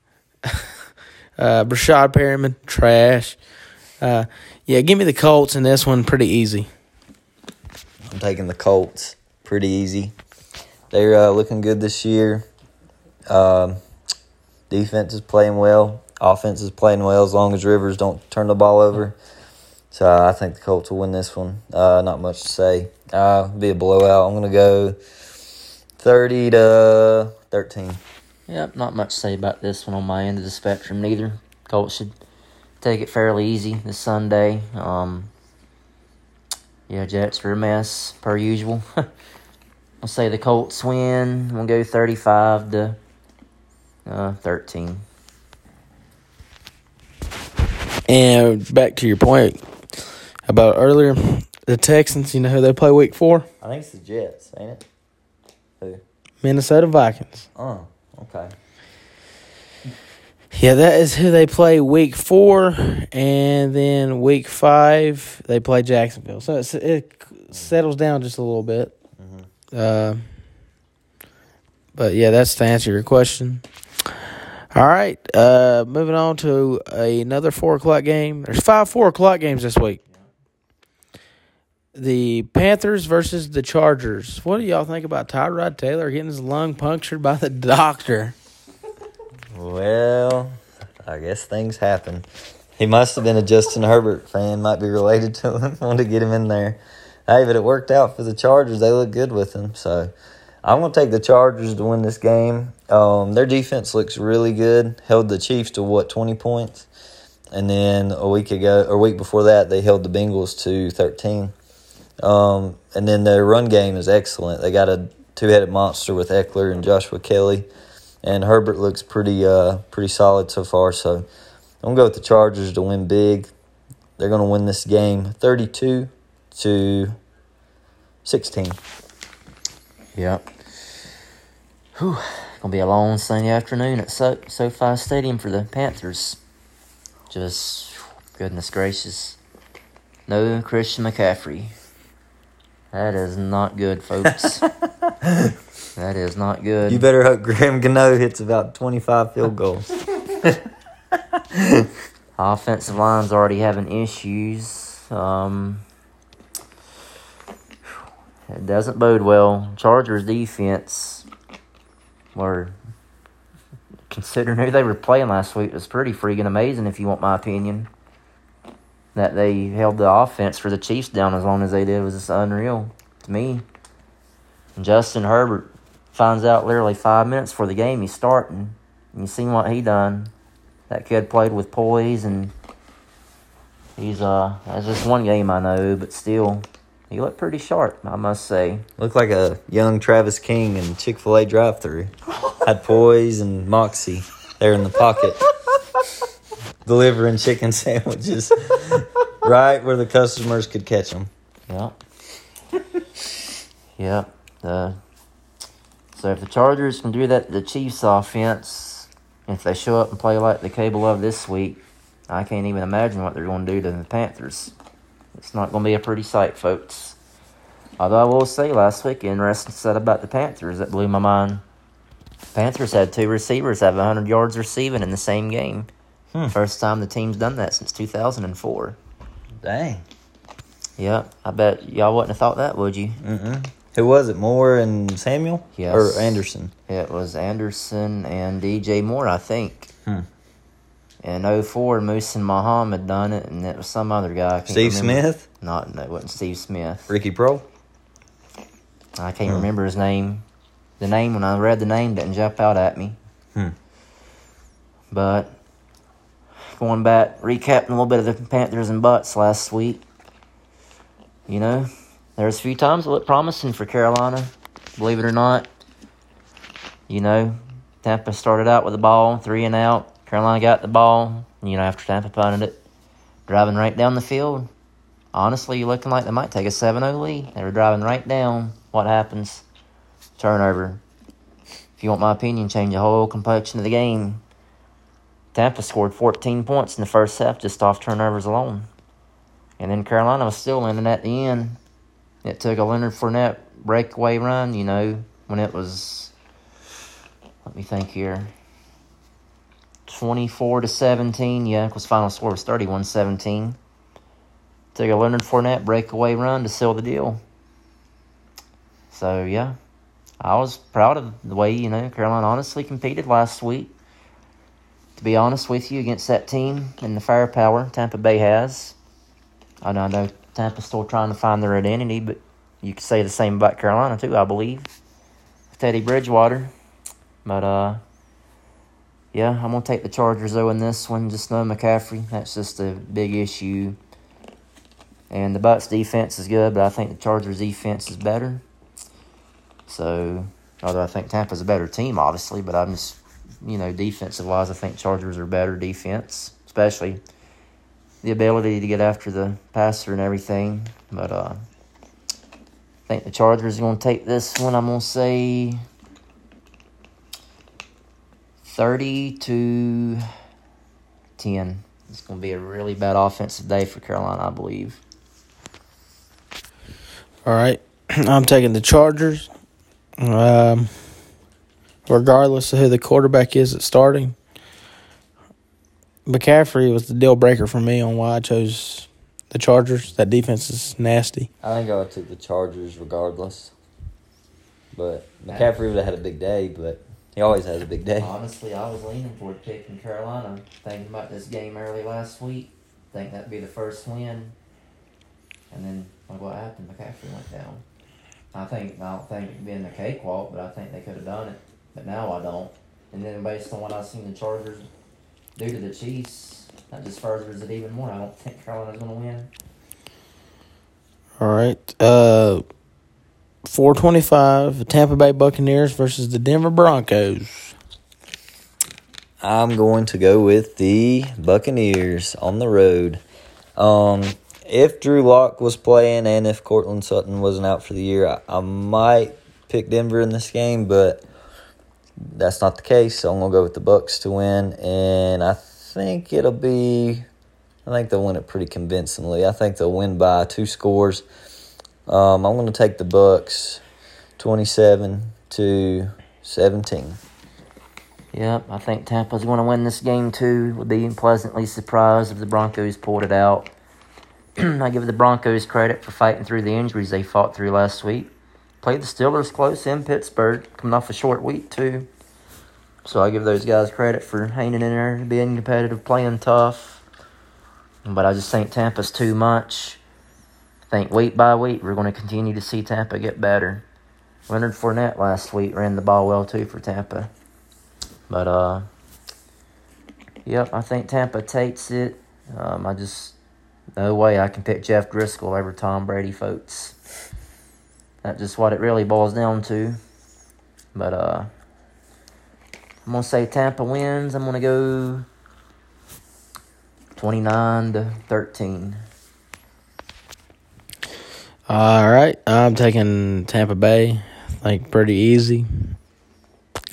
uh, Breshad Perriman, trash. Uh, yeah, give me the Colts in this one, pretty easy. I'm taking the Colts. Pretty easy. They're uh, looking good this year. Um, defense is playing well. Offense is playing well as long as Rivers don't turn the ball over. So I think the Colts will win this one. Uh, not much to say. Uh, be a blowout. I'm gonna go thirty to thirteen. Yep, not much to say about this one on my end of the spectrum neither. Colts should take it fairly easy this Sunday. Um, yeah, Jets are a mess per usual. I'll say the Colts win. We'll go thirty-five to uh, thirteen. And back to your point about earlier, the Texans, you know who they play week four? I think it's the Jets, ain't it? Who? Minnesota Vikings. Oh, okay. Yeah, that is who they play week four, and then week five they play Jacksonville. So it's, it settles down just a little bit. Uh, but yeah, that's to answer your question. All right, uh, moving on to another four o'clock game. There's five four o'clock games this week. The Panthers versus the Chargers. What do y'all think about Tyrod Taylor getting his lung punctured by the doctor? Well, I guess things happen. He must have been a Justin Herbert fan. Might be related to him. Wanted to get him in there. hey, but it worked out for the Chargers. They look good with him. So I'm going to take the Chargers to win this game. Um, their defense looks really good. Held the Chiefs to what, 20 points? And then a week ago, or a week before that, they held the Bengals to 13. Um, and then their run game is excellent. They got a two headed monster with Ekeler and Joshua Kelley. And Herbert looks pretty uh, pretty solid so far. So I'm going to go with the Chargers to win big. They're going to win this game 32 to 16. Yep. Whew. Gonna be a long Sunday afternoon at so- SoFi Stadium for the Panthers. Just goodness gracious. No Christian McCaffrey. That is not good, folks. that is not good. You better hope Graham Gano hits about 25 field goals. Offensive line's already having issues. Um, it doesn't bode well. Chargers defense were considering who they were playing last week was pretty freaking amazing if you want my opinion. That they held the offense for the Chiefs down as long as they did was just unreal to me. And Justin Herbert finds out literally five minutes before the game he's starting. And you seen what he done. That kid played with poise and he's uh that's just one game I know, but still he looked pretty sharp, I must say. Looked like a young Travis King in Chick fil A drive through. Had poise and moxie there in the pocket. Delivering chicken sandwiches right where the customers could catch them. Yep. yep. The so if the Chargers can do that to the Chiefs offense, if they show up and play like the cable of this week, I can't even imagine what they're going to do to the Panthers. It's not going to be a pretty sight, folks. Although I will say, last week, interesting said about the Panthers that blew my mind. Panthers had two receivers have 100 yards receiving in the same game. Hmm. First time the team's done that since 2004. Dang. Yep, I bet y'all wouldn't have thought that, would you? Mm-mm. Who was it? Moore and Samuel? Yes. Or Anderson? It was Anderson and DJ Moore, I think. Hmm. In 04, Moose and Muhammad done it, and it was some other guy. Steve remember. Smith? Not, no, it wasn't Steve Smith. Ricky Proehl? I can't Hmm. remember his name. The name, when I read the name, didn't jump out at me. Hmm. But going back, recapping a little bit of the Panthers and Bucs last week. You know, there's a few times it looked promising for Carolina, believe it or not. You know, Tampa started out with the ball, three and out. Carolina got the ball, you know, after Tampa punted it, driving right down the field. Honestly, you looking like they might take a 7 0 lead. They were driving right down. What happens? Turnover. If you want my opinion, change the whole complexion of the game. Tampa scored 14 points in the first half just off turnovers alone. And then Carolina was still in it at the end. It took a Leonard Fournette breakaway run, you know, when it was, let me think here, 24 to 17. Yeah, because final score was 31 17. Took a Leonard Fournette breakaway run to seal the deal. So, yeah, I was proud of the way, you know, Carolina honestly competed last week. To be honest with you, against that team and the firepower Tampa Bay has. I know, I know Tampa's still trying to find their identity, but you could say the same about Carolina, too, I believe. Teddy Bridgewater. But, uh, yeah, I'm going to take the Chargers, though, in this one. Just no McCaffrey. That's just a big issue. And the Bucs defense is good, but I think the Chargers defense is better. So, although I think Tampa's a better team, obviously, but I'm just, you know, defensive wise, I think Chargers are better defense, especially the ability to get after the passer and everything. But uh, I think the Chargers are going to take this one. I'm going to say 30 to 10. It's going to be a really bad offensive day for Carolina, I believe. All right. I'm taking the Chargers. Um, regardless of who the quarterback is that's starting, McCaffrey was the deal breaker for me on why I chose the Chargers. That defense is nasty. I think I would take the Chargers regardless. But McCaffrey would have had a big day, but he always has a big day. Honestly, I was leaning toward picking Carolina, thinking about this game early last week. Think that'd be the first win. And then like what happened. McCaffrey went down. I think I don't think it'd been a cakewalk, but I think they could have done it. But now I don't. And then based on what I've seen the Chargers do to the Chiefs, that just furthers it even more. I don't think Carolina's going to win. All right. Uh, four twenty-five. Tampa Bay Buccaneers versus the Denver Broncos. I'm going to go with the Buccaneers on the road. Um, if Drew Lock was playing and if Courtland Sutton wasn't out for the year, I, I might pick Denver in this game, but that's not the case. So I'm gonna go with the Bucs to win, and I think it'll be. I think they'll win it pretty convincingly. I think they'll win by two scores. Um, I'm going to take the Bucs, twenty-seven to seventeen. Yep, I think Tampa's going to win this game too. Would be pleasantly surprised if the Broncos pulled it out. I give the Broncos credit for fighting through the injuries they fought through last week. Played the Steelers close in Pittsburgh, coming off a short week too. So I give those guys credit for hanging in there, being competitive, playing tough. But I just think Tampa's too much. I think week by week we're going to continue to see Tampa get better. Leonard Fournette last week ran the ball well too for Tampa. But uh, yep, I think Tampa takes it. Um, I just no way I can pick Jeff Driskel over Tom Brady, folks. That's just what it really boils down to. But uh, I'm gonna say Tampa wins. I'm gonna go twenty nine to thirteen. All right, I'm taking Tampa Bay. Like pretty easy.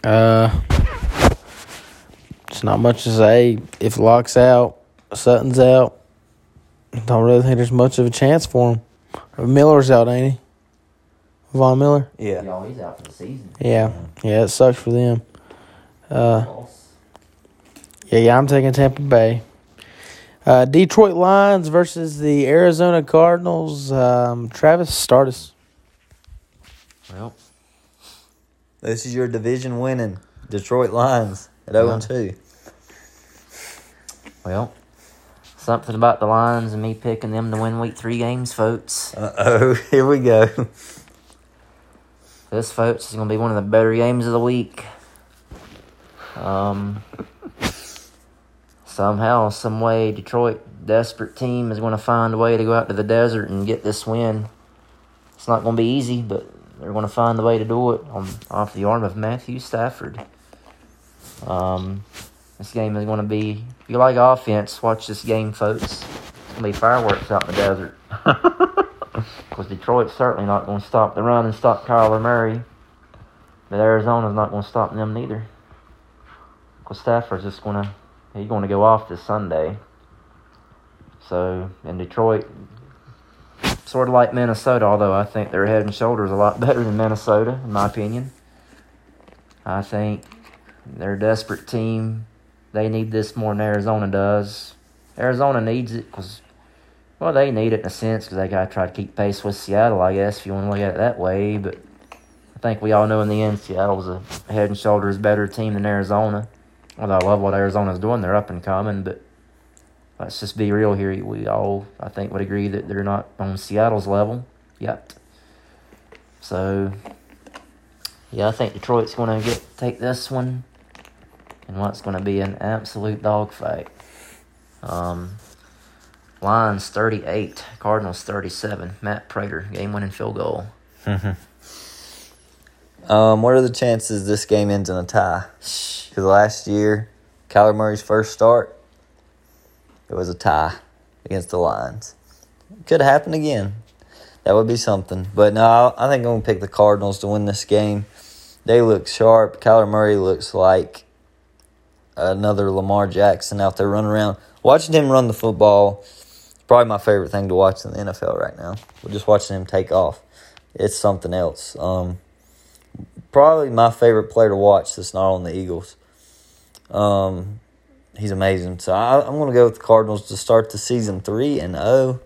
Uh, it's not much to say. If Lock's out, Sutton's out. Don't really think there's much of a chance for him. Miller's out, ain't he? Von Miller. Yeah. Y'all, he's out for the season. Yeah, yeah, it sucks for them. Uh, yeah, yeah, I'm taking Tampa Bay. Uh, Detroit Lions versus the Arizona Cardinals. Um, Travis, start us. Well, This is your division winning Detroit Lions at 0 2. well, something about the Lions and me picking them to win week three games, folks. Uh oh, here we go. This, folks, is going to be one of the better games of the week. Um, somehow, some way, Detroit, desperate team, is going to find a way to go out to the desert and get this win. It's not going to be easy, but they're going to find a way to do it on off the arm of Matthew Stafford. Um, this game is going to be. If you like offense, watch this game, folks. It's going to be fireworks out in the desert. Because Detroit's certainly not going to stop the run and stop Kyler Murray. But Arizona's not going to stop them neither. Because Stafford's just going to, he's going to go off this Sunday. So, in Detroit, sort of like Minnesota, although I think they're head and shoulders a lot better than Minnesota, in my opinion. I think they're a desperate team. They need this more than Arizona does. Arizona needs it because well, they need it in a sense because they got to try to keep pace with Seattle, I guess, if you want to look at it that way. But I think we all know in the end, Seattle's a head and shoulders better team than Arizona. Although I love what Arizona's doing, they're up and coming. But let's just be real here. We all, I think, would agree that they're not on Seattle's level yet. So, yeah, I think Detroit's going to get take this one, and what's going to be an absolute dogfight. Um, Lions 38, Cardinals 37. Matt Prater, game winning field goal. Um, what are the chances this game ends in a tie? Because last year, Kyler Murray's first start, it was a tie against the Lions. Could happen again. That would be something. But no, I think I'm going to pick the Cardinals to win this game. They look sharp. Kyler Murray looks like another Lamar Jackson out there running around. Watching him run the football probably my favorite thing to watch in the NFL right now. We're just watching him take off. It's something else. Um, probably my favorite player to watch that's not on the Eagles. Um, he's amazing. So I, I'm going to go with the Cardinals to start the season three and oh.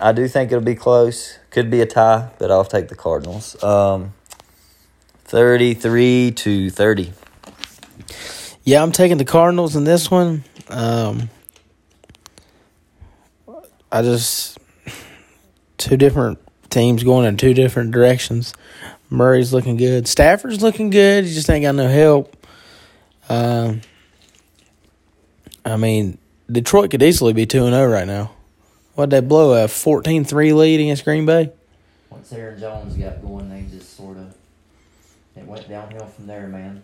I do think it'll be close. Could be a tie, but I'll take the Cardinals. Um, thirty-three to thirty. Yeah, I'm taking the Cardinals in this one. Um, I just two different teams going in two different directions. Murray's looking good. Stafford's looking good. He just ain't got no help. Um, I mean, Detroit could easily be 2 0 right now. What'd they blow? A 14 3 lead against Green Bay? Once Aaron Jones got going, they just sort of it went downhill from there, man.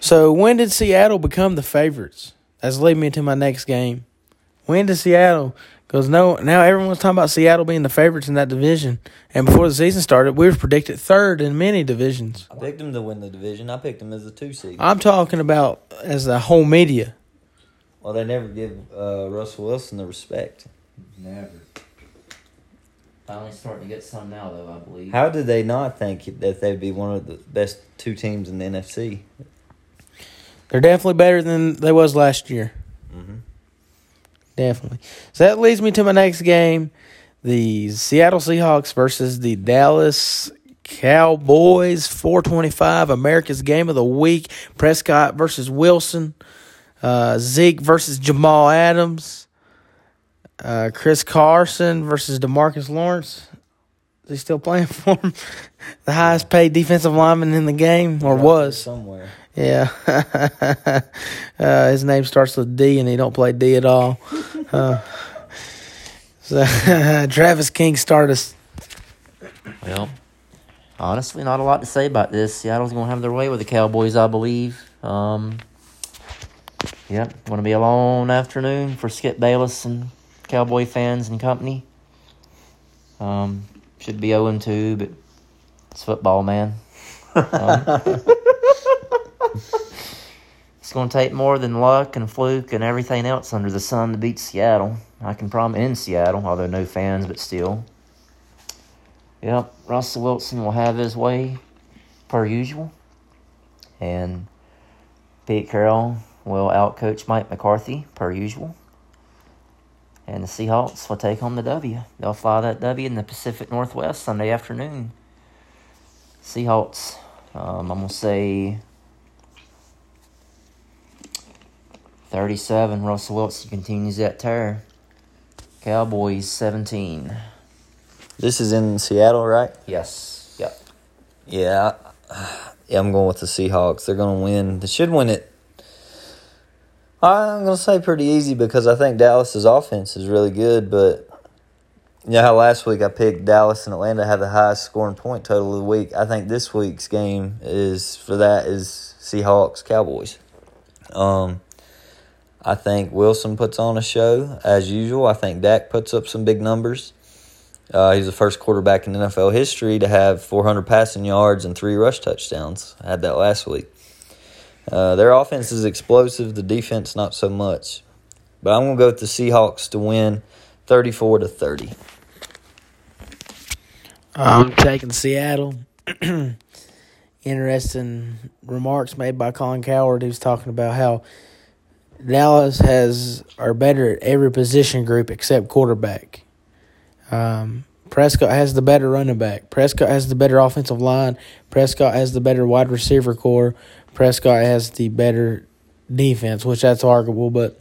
So, when did Seattle become the favorites? That's leading me to my next game. When to Seattle? Because no, now everyone's talking about Seattle being the favorites in that division. And before the season started, we were predicted third in many divisions. I picked them to win the division. I picked them as a two seed. I'm talking about as the whole media. Well, they never give uh, Russell Wilson the respect. Never. Finally starting to get some now, though. I believe. How did they not think that they'd be one of the best two teams in the NFC? They're definitely better than they was last year. Mm-hmm. Definitely. So that leads me to my next game. The Seattle Seahawks versus the Dallas Cowboys. 425, America's game of the week. Prescott versus Wilson. Uh, Zeke versus Jamal Adams. Uh, Chris Carson versus Demarcus Lawrence. Is he still playing for him? The highest paid defensive lineman in the game, or was. somewhere. Yeah. uh, his name starts with D and he don't play D at all. Uh, so Travis King started us. Well, honestly, not a lot to say about this. Seattle's going to have their way with the Cowboys, I believe. Um, yep, going to be a long afternoon for Skip Bayless and Cowboy fans and company. Um, should be 0 2, but it's football, man. Um, it's going to take more than luck and fluke and everything else under the sun to beat Seattle. I can promise in Seattle, although no fans, but still. Yep, Russell Wilson will have his way per usual. And Pete Carroll will outcoach Mike McCarthy per usual. And the Seahawks will take home the W. They'll fly that W in the Pacific Northwest Sunday afternoon. Seahawks, um, I'm going to say 37. Russell Wilson continues that tear. Cowboys 17. This is in Seattle, right? Yes. Yep. Yeah. Yeah, I'm going with the Seahawks. They're going to win. They should win it. I'm going to say pretty easy because I think Dallas's offense is really good, but you know how last week I picked Dallas and Atlanta have the highest scoring point total of the week. I think this week's game is for that is Seahawks Cowboys. Um, I think Wilson puts on a show as usual. I think Dak puts up some big numbers. Uh, he's the first quarterback in NFL history to have 400 passing yards and three rush touchdowns. I had that last week. Uh, their offense is explosive. The defense not so much. But I'm gonna go with the Seahawks to win, 34 to 30. I'm taking Seattle. Interesting remarks made by Colin Cowherd, who's talking about how Dallas has are better at every position group except quarterback. Um, Prescott has the better running back. Prescott has the better offensive line. Prescott has the better wide receiver corps. Prescott has the better defense, which that's arguable. But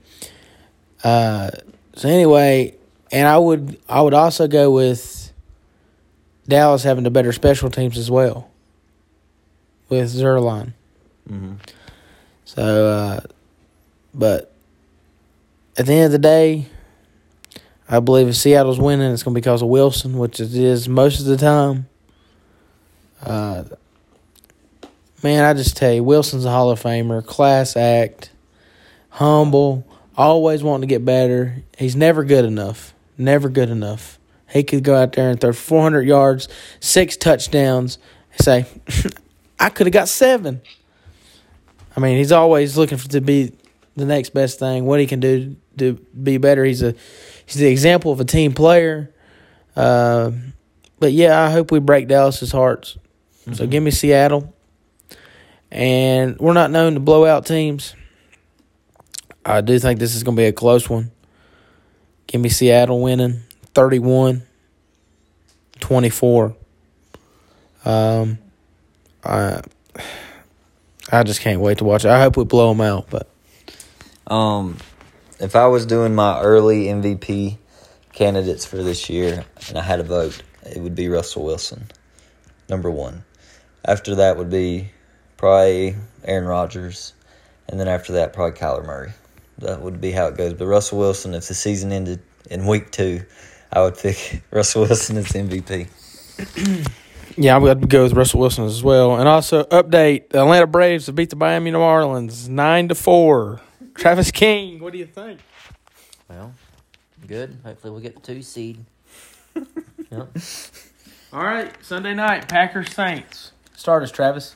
uh, so anyway, and I would I would also go with Dallas having the better special teams as well with Zuerlein. Mm-hmm. So, uh, but at the end of the day, I believe if Seattle's winning, it's going to be because of Wilson, which it is most of the time. Uh, man, I just tell you, Wilson's a Hall of Famer, class act, humble, always wanting to get better. He's never good enough. Never good enough. He could go out there and throw 400 yards, six touchdowns, say, I could have got seven. I mean, he's always looking for, to be the next best thing, what he can do to be better. He's a he's the example of a team player. Uh, but yeah, I hope we break Dallas's hearts. Mm-hmm. So give me Seattle. And we're not known to blow out teams. I do think this is going to be a close one. Give me Seattle winning 31 24. Um, I, I just can't wait to watch it. I hope we blow them out, but Um, if I was doing my early MVP, candidates for this year, and I had a vote, it would be Russell Wilson, number one. After that would be probably Aaron Rodgers, and then after that, probably Kyler Murray. That would be how it goes. But Russell Wilson, if the season ended in week two, I would pick Russell Wilson as MVP. Yeah, I'm going to go with Russell Wilson as well. And also update: the Atlanta Braves have beat the Miami Marlins nine to four. Travis King, what do you think? Well, good. Hopefully, we'll get the two seed. yep. All right, Sunday night, Packers Saints. Start us, Travis.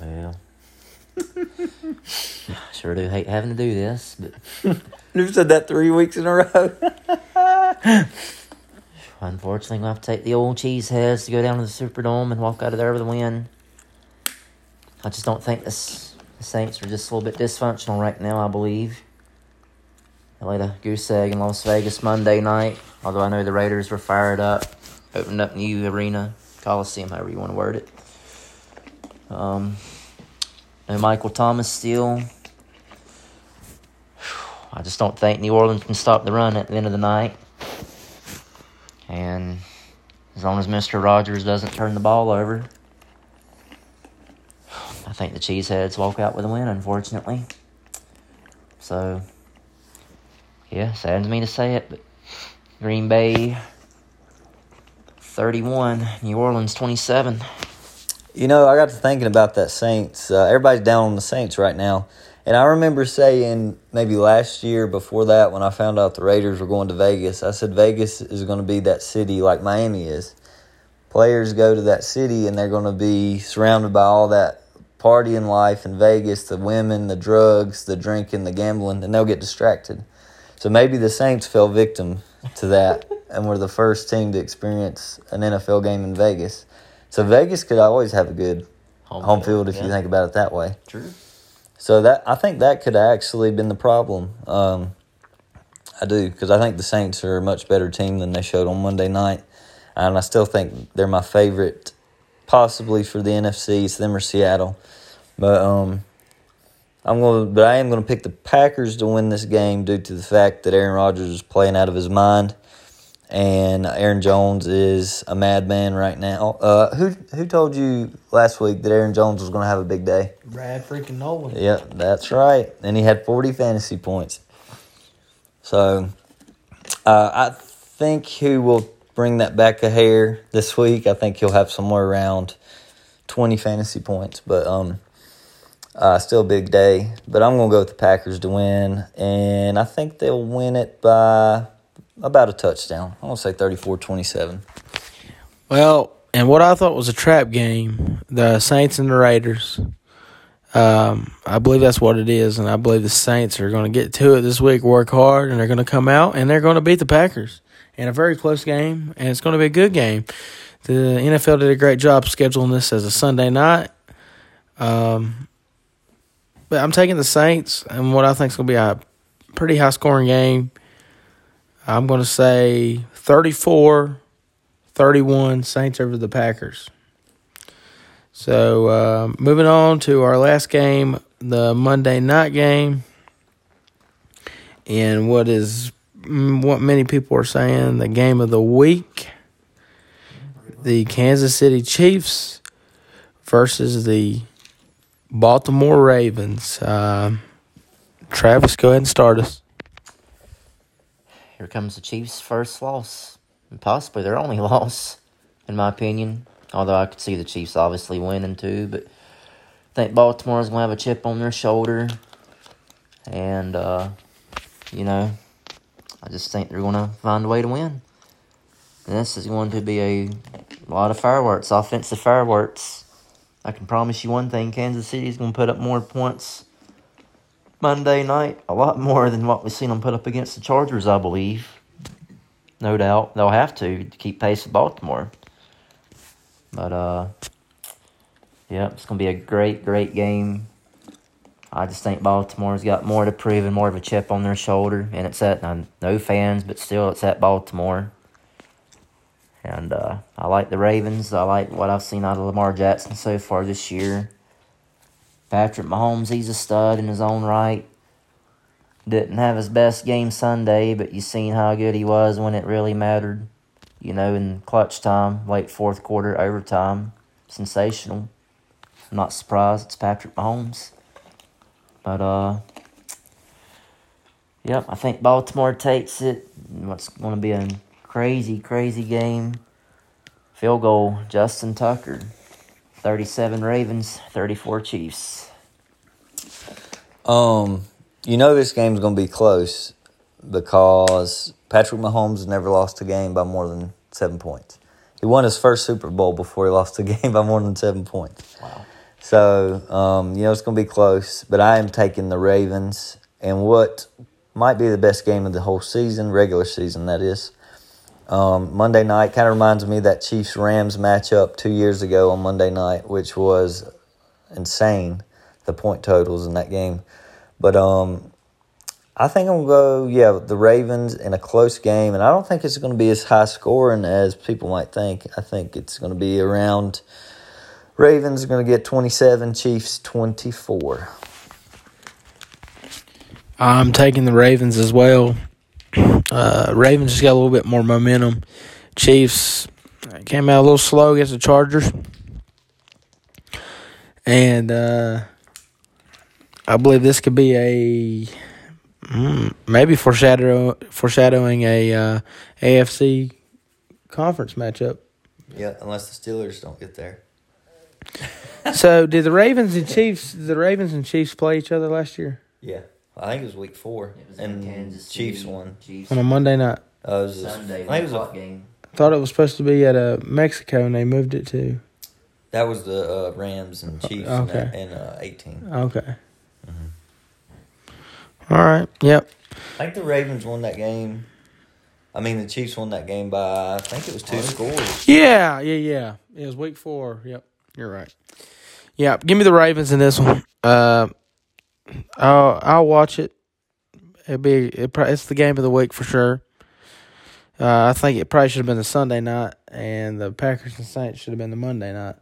Well, sure do hate having to do this, but You've said that three weeks in a row. unfortunately, gonna have to take the old cheeseheads to go down to the Superdome and walk out of there with a win. I just don't think this, the Saints are just a little bit dysfunctional right now. I believe. They laid a goose egg in Las Vegas Monday night. Although I know the Raiders were fired up, opened up new arena, Coliseum, however you want to word it. Um, no Michael Thomas still. I just don't think New Orleans can stop the run at the end of the night. And as long as Mr. Rogers doesn't turn the ball over, I think the Cheeseheads walk out with a win, unfortunately. So, yeah, saddens me to say it, but Green Bay 31, New Orleans 27. You know, I got to thinking about that Saints. Uh, everybody's down on the Saints right now. And I remember saying maybe last year before that when I found out the Raiders were going to Vegas, I said Vegas is going to be that city like Miami is. Players go to that city and they're going to be surrounded by all that partying life in Vegas, the women, the drugs, the drinking, the gambling, and they'll get distracted. So maybe the Saints fell victim to that and were the first team to experience an NFL game in Vegas. So Vegas could always have a good home field if you think about it that way. True. So that I think that could actually been the problem. Um, I do because I think the Saints are a much better team than they showed on Monday night, and I still think they're my favorite, possibly for the NFC. It's them or Seattle, but um, I'm going. But I am going to pick the Packers to win this game due to the fact that Aaron Rodgers is playing out of his mind, and Aaron Jones is a madman right now. Uh, who who told you last week that Aaron Jones was going to have a big day? Brad freaking Nolan. Yep, that's right. And he had 40 fantasy points. So uh, I think he will bring that back a hair this week. I think he'll have somewhere around 20 fantasy points. But um, uh, still a big day. But I'm going to go with the Packers to win. And I think they'll win it by about a touchdown. I'm going to say 34 27. Well, and what I thought was a trap game, the Saints and the Raiders. Um, I believe that's what it is, and I believe the Saints are going to get to it this week, work hard, and they're going to come out and they're going to beat the Packers in a very close game, and it's going to be a good game. The NFL did a great job scheduling this as a Sunday night. Um, but I'm taking the Saints, and what I think is going to be a pretty high scoring game. I'm going to say 34 31 Saints over the Packers. So, uh, moving on to our last game, the Monday night game. And what is mm, what many people are saying the game of the week the Kansas City Chiefs versus the Baltimore Ravens. Uh, Travis, go ahead and start us. Here comes the Chiefs' first loss, and possibly their only loss, in my opinion. Although I could see the Chiefs obviously winning too, but I think Baltimore's gonna have a chip on their shoulder, and uh, you know, I just think they're gonna find a way to win. And this is going to be a lot of fireworks, offensive fireworks. I can promise you one thing: Kansas City is gonna put up more points Monday night, a lot more than what we've seen them put up against the Chargers, I believe. No doubt. They'll have to to keep pace with Baltimore. But, uh, yeah, it's going to be a great, great game. I just think Baltimore's got more to prove and more of a chip on their shoulder. And it's at no fans, but still, it's at Baltimore. And uh, I like the Ravens. I like what I've seen out of Lamar Jackson so far this year. Patrick Mahomes, he's a stud in his own right. didn't have his best game Sunday, but you seen how good he was when it really mattered. You know, in clutch time, late fourth quarter, overtime, sensational. I'm not surprised it's Patrick Mahomes. But uh Yep, I think Baltimore takes it. What's to be a crazy, crazy game. Field goal, Justin Tucker. 37 Ravens, 34 Chiefs. Um, you know this game's going to be close because Patrick Mahomes never lost a game by more than seven points. He won his first Super Bowl before he lost a game by more than seven points. Wow. So, um, you know, it's going to be close, but I am taking the Ravens and what might be the best game of the whole season, regular season, that is. Um, Monday night kind of reminds me of that Chiefs Rams matchup two years ago on Monday night, which was insane, the point totals in that game. But um, I think I'm going to go, yeah, the Ravens in a close game, and I don't think it's going to be as high scoring as people might think. I think it's going to be around. Ravens are going to get 27, Chiefs 24. I'm taking the Ravens as well. Uh, Ravens just got a little bit more momentum. Chiefs came out a little slow against the Chargers. And uh, I believe this could be a mm, maybe foreshadow, foreshadowing a uh, AFC conference matchup. Yeah, unless the Steelers don't get there. so, did the Ravens and Chiefs? Did the Ravens and Chiefs play each other last year Yeah. I think it was week four. It was and in Kansas Chiefs City, won. Chiefs. on a Monday night? Uh, it was Sunday, I think it was a, game. Thought it was supposed to be at uh, Mexico, and they moved it to. that was the uh, Rams and Chiefs in, Okay. that- in uh, 18. Okay. All right. Yep. I think the Ravens won that game. I mean, the Chiefs won that game by, I think it was two scores. Yeah. Yeah. Yeah. It was week four. Yep. You're right. Yeah. Give me the Ravens in this one. Uh, I'll I'll watch it. It'll be it, it's the game of the week for sure. Uh, I think it probably should have been the Sunday night, and the Packers and Saints should have been the Monday night.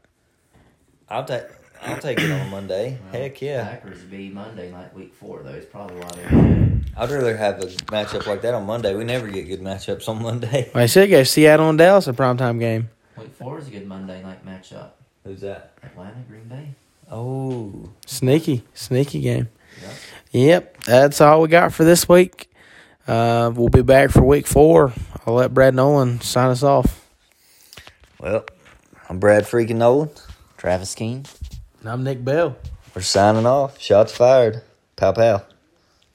I'll take I'll take it on Monday. Heck yeah. Packers be Monday night, week four, though. It's probably why they're. I'd rather have a matchup like that on Monday. We never get good matchups on Monday. I said, go Seattle and Dallas a primetime game. Week four is a good Monday night matchup. Who's that? Atlanta, Green Bay. Oh. Sneaky, sneaky game. Yep. Yep, that's all we got for this week. Uh, we'll be back for week four. I'll let Brad Nolan sign us off. Well, I'm Brad freaking Nolan. Travis Keen. And I'm Nick Bell. We're signing off. Shots fired. Pow pow.